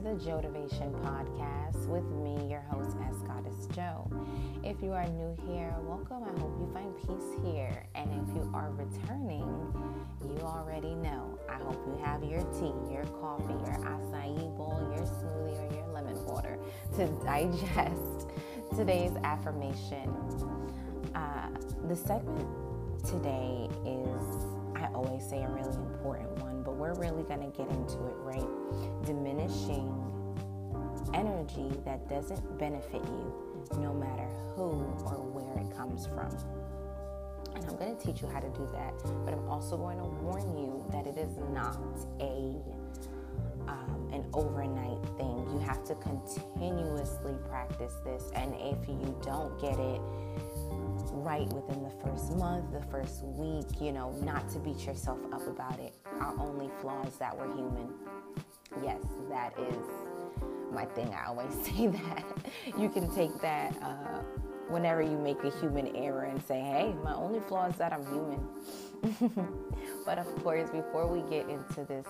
the Jotivation podcast with me, your host, S Goddess Joe. If you are new here, welcome. I hope you find peace here. And if you are returning, you already know. I hope you have your tea, your coffee, your acai bowl, your smoothie, or your lemon water to digest today's affirmation. Uh, the segment today is, I always say, a really important one we're really going to get into it, right? Diminishing energy that doesn't benefit you, no matter who or where it comes from. And I'm going to teach you how to do that, but I'm also going to warn you that it is not a um, an overnight thing. You have to continuously practice this, and if you don't get it right within the first month, the first week, you know, not to beat yourself up about it. Our only flaws that we're human. Yes, that is my thing. I always say that. You can take that uh, whenever you make a human error and say, hey, my only flaw is that I'm human. but of course, before we get into this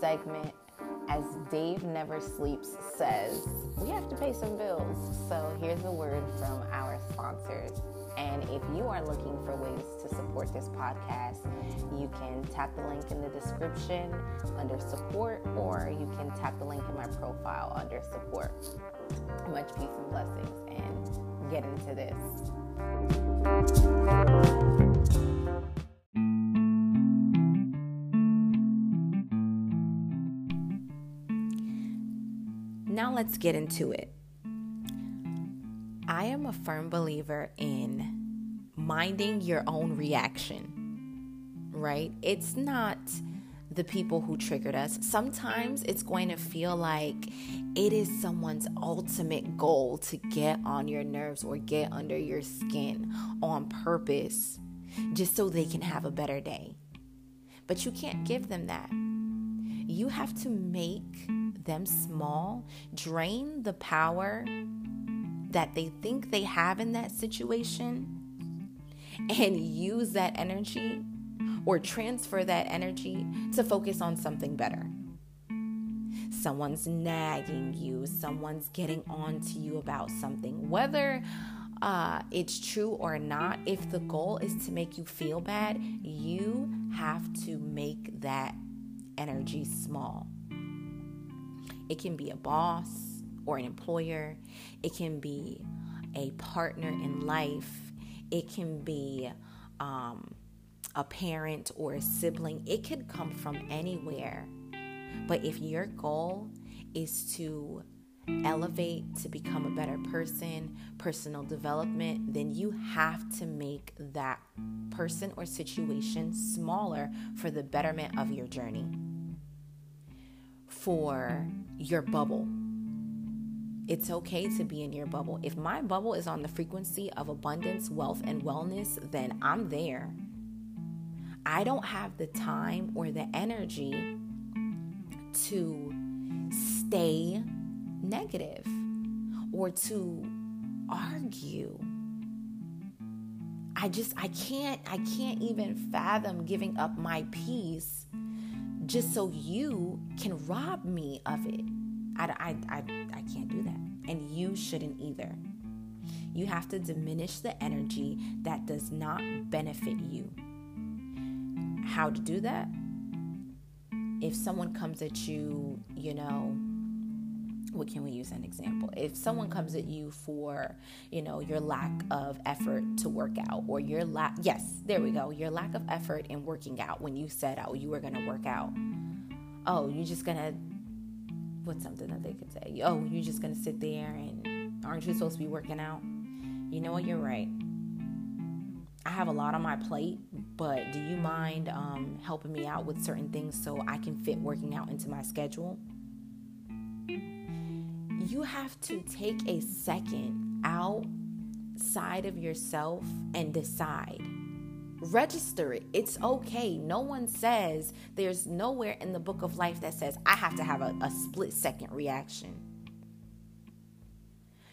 segment, as Dave Never Sleeps says, we have to pay some bills. So here's a word from our sponsors. And if you are looking for ways to support this podcast, you can tap the link in the description under support, or you can tap the link in my profile under support. Much peace and blessings, and get into this. Now let's get into it. I am a firm believer in minding your own reaction, right? It's not the people who triggered us. Sometimes it's going to feel like it is someone's ultimate goal to get on your nerves or get under your skin on purpose just so they can have a better day. But you can't give them that. You have to make them small, drain the power that they think they have in that situation and use that energy or transfer that energy to focus on something better. Someone's nagging you, someone's getting on to you about something, whether uh, it's true or not. If the goal is to make you feel bad, you have to make that energy small. It can be a boss, or an employer, it can be a partner in life, it can be um, a parent or a sibling, it could come from anywhere. But if your goal is to elevate to become a better person, personal development, then you have to make that person or situation smaller for the betterment of your journey, for your bubble it's okay to be in your bubble. If my bubble is on the frequency of abundance, wealth, and wellness, then I'm there. I don't have the time or the energy to stay negative or to argue. I just I can't I can't even fathom giving up my peace just so you can rob me of it. I, I, I, I can't do that. And you shouldn't either. You have to diminish the energy that does not benefit you. How to do that? If someone comes at you, you know, what can we use an example? If someone comes at you for, you know, your lack of effort to work out or your lack, yes, there we go, your lack of effort in working out when you said, oh, you were going to work out. Oh, you're just going to what's something that they could say? Oh, you're just gonna sit there and aren't you supposed to be working out? You know what? You're right. I have a lot on my plate, but do you mind um, helping me out with certain things so I can fit working out into my schedule? You have to take a second outside of yourself and decide register it. It's okay. No one says, there's nowhere in the book of life that says, I have to have a, a split second reaction.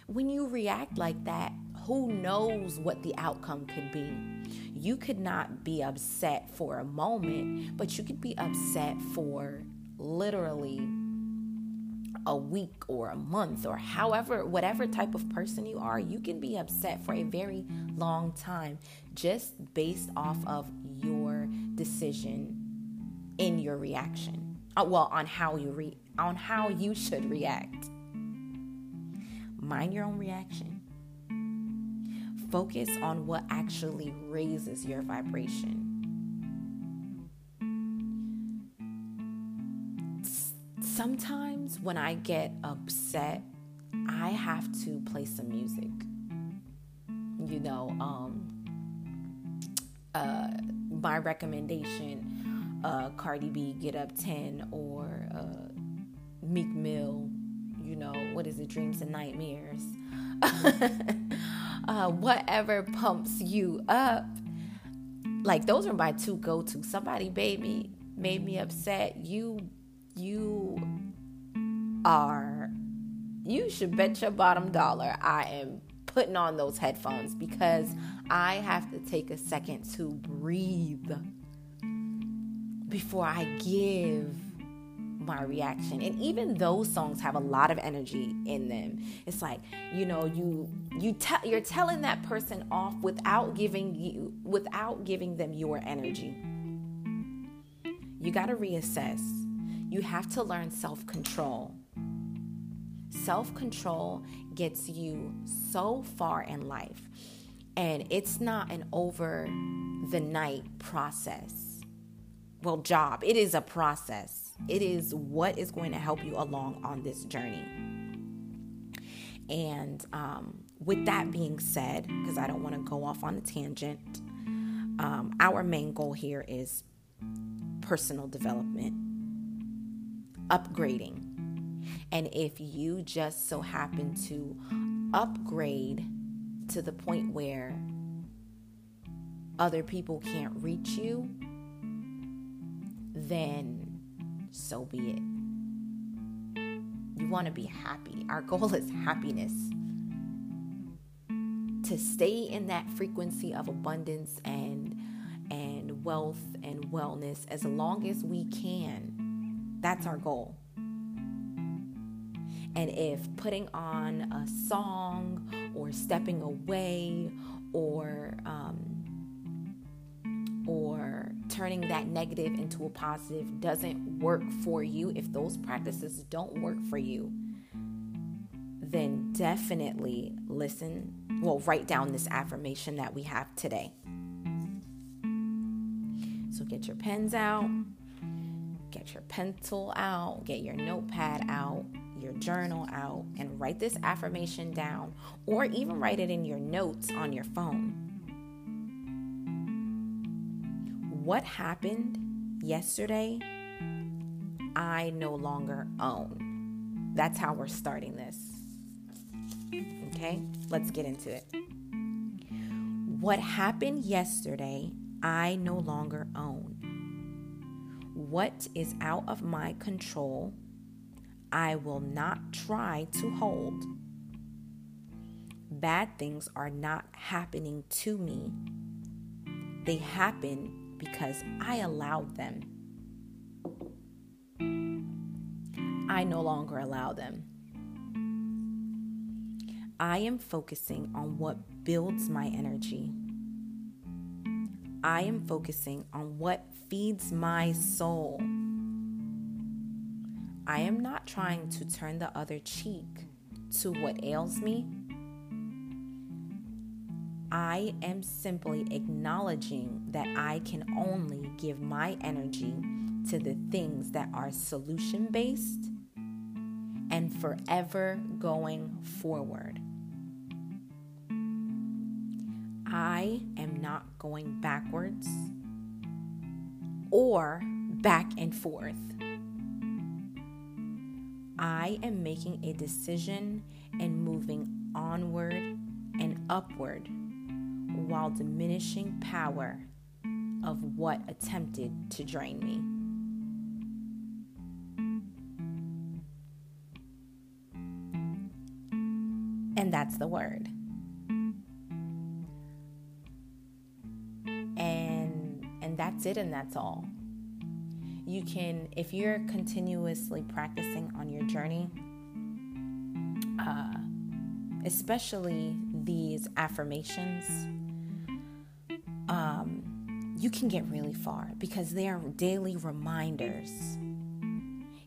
When you react like that, who knows what the outcome could be? You could not be upset for a moment, but you could be upset for literally a week or a month or however, whatever type of person you are, you can be upset for a very long time just based off of your decision in your reaction. Uh, well, on how you re- on how you should react. Mind your own reaction. Focus on what actually raises your vibration. sometimes when I get upset, I have to play some music. You know, um, uh, my recommendation, uh, Cardi B, Get Up 10, or uh, Meek Mill, you know, what is it, Dreams and Nightmares. uh, whatever pumps you up. Like those are my two go to. Somebody baby made me upset. You you are, you should bet your bottom dollar I am putting on those headphones because I have to take a second to breathe before I give my reaction. And even those songs have a lot of energy in them. It's like you know you you tell you're telling that person off without giving you without giving them your energy. You got to reassess. You have to learn self control. Self control gets you so far in life, and it's not an over the night process. Well, job, it is a process. It is what is going to help you along on this journey. And um, with that being said, because I don't want to go off on a tangent, um, our main goal here is personal development upgrading. And if you just so happen to upgrade to the point where other people can't reach you, then so be it. You want to be happy. Our goal is happiness. To stay in that frequency of abundance and and wealth and wellness as long as we can that's our goal. And if putting on a song or stepping away or um, or turning that negative into a positive doesn't work for you, if those practices don't work for you, then definitely listen. Well, write down this affirmation that we have today. So get your pens out get your pencil out, get your notepad out, your journal out, and write this affirmation down, or even write it in your notes on your phone. What happened yesterday, I no longer own. That's how we're starting this. Okay, let's get into it. What happened yesterday, I no longer own what is out of my control, I will not try to hold. Bad things are not happening to me, they happen because I allowed them. I no longer allow them. I am focusing on what builds my energy. I am focusing on what feeds my soul. I am not trying to turn the other cheek to what ails me. I am simply acknowledging that I can only give my energy to the things that are solution based and forever going forward. I am not going backwards or back and forth. I am making a decision and moving onward and upward while diminishing power of what attempted to drain me. And that's the word. And and that's it and that's all. You can, if you're continuously practicing on your journey, uh, especially these affirmations, um, you can get really far because they are daily reminders.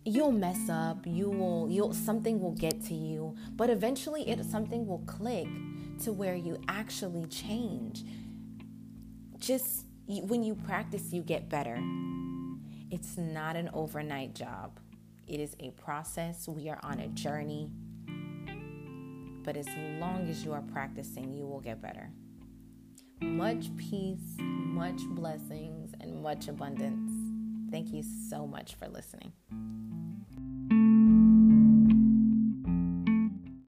You'll mess up, you will, you'll something will get to you, but eventually it something will click to where you actually change. Just when you practice, you get better. It's not an overnight job. It is a process. We are on a journey. But as long as you are practicing, you will get better. Much peace, much blessings, and much abundance. Thank you so much for listening.